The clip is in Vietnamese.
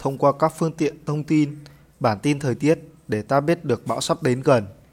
thông qua các phương tiện thông tin, bản tin thời tiết để ta biết được bão sắp đến gần.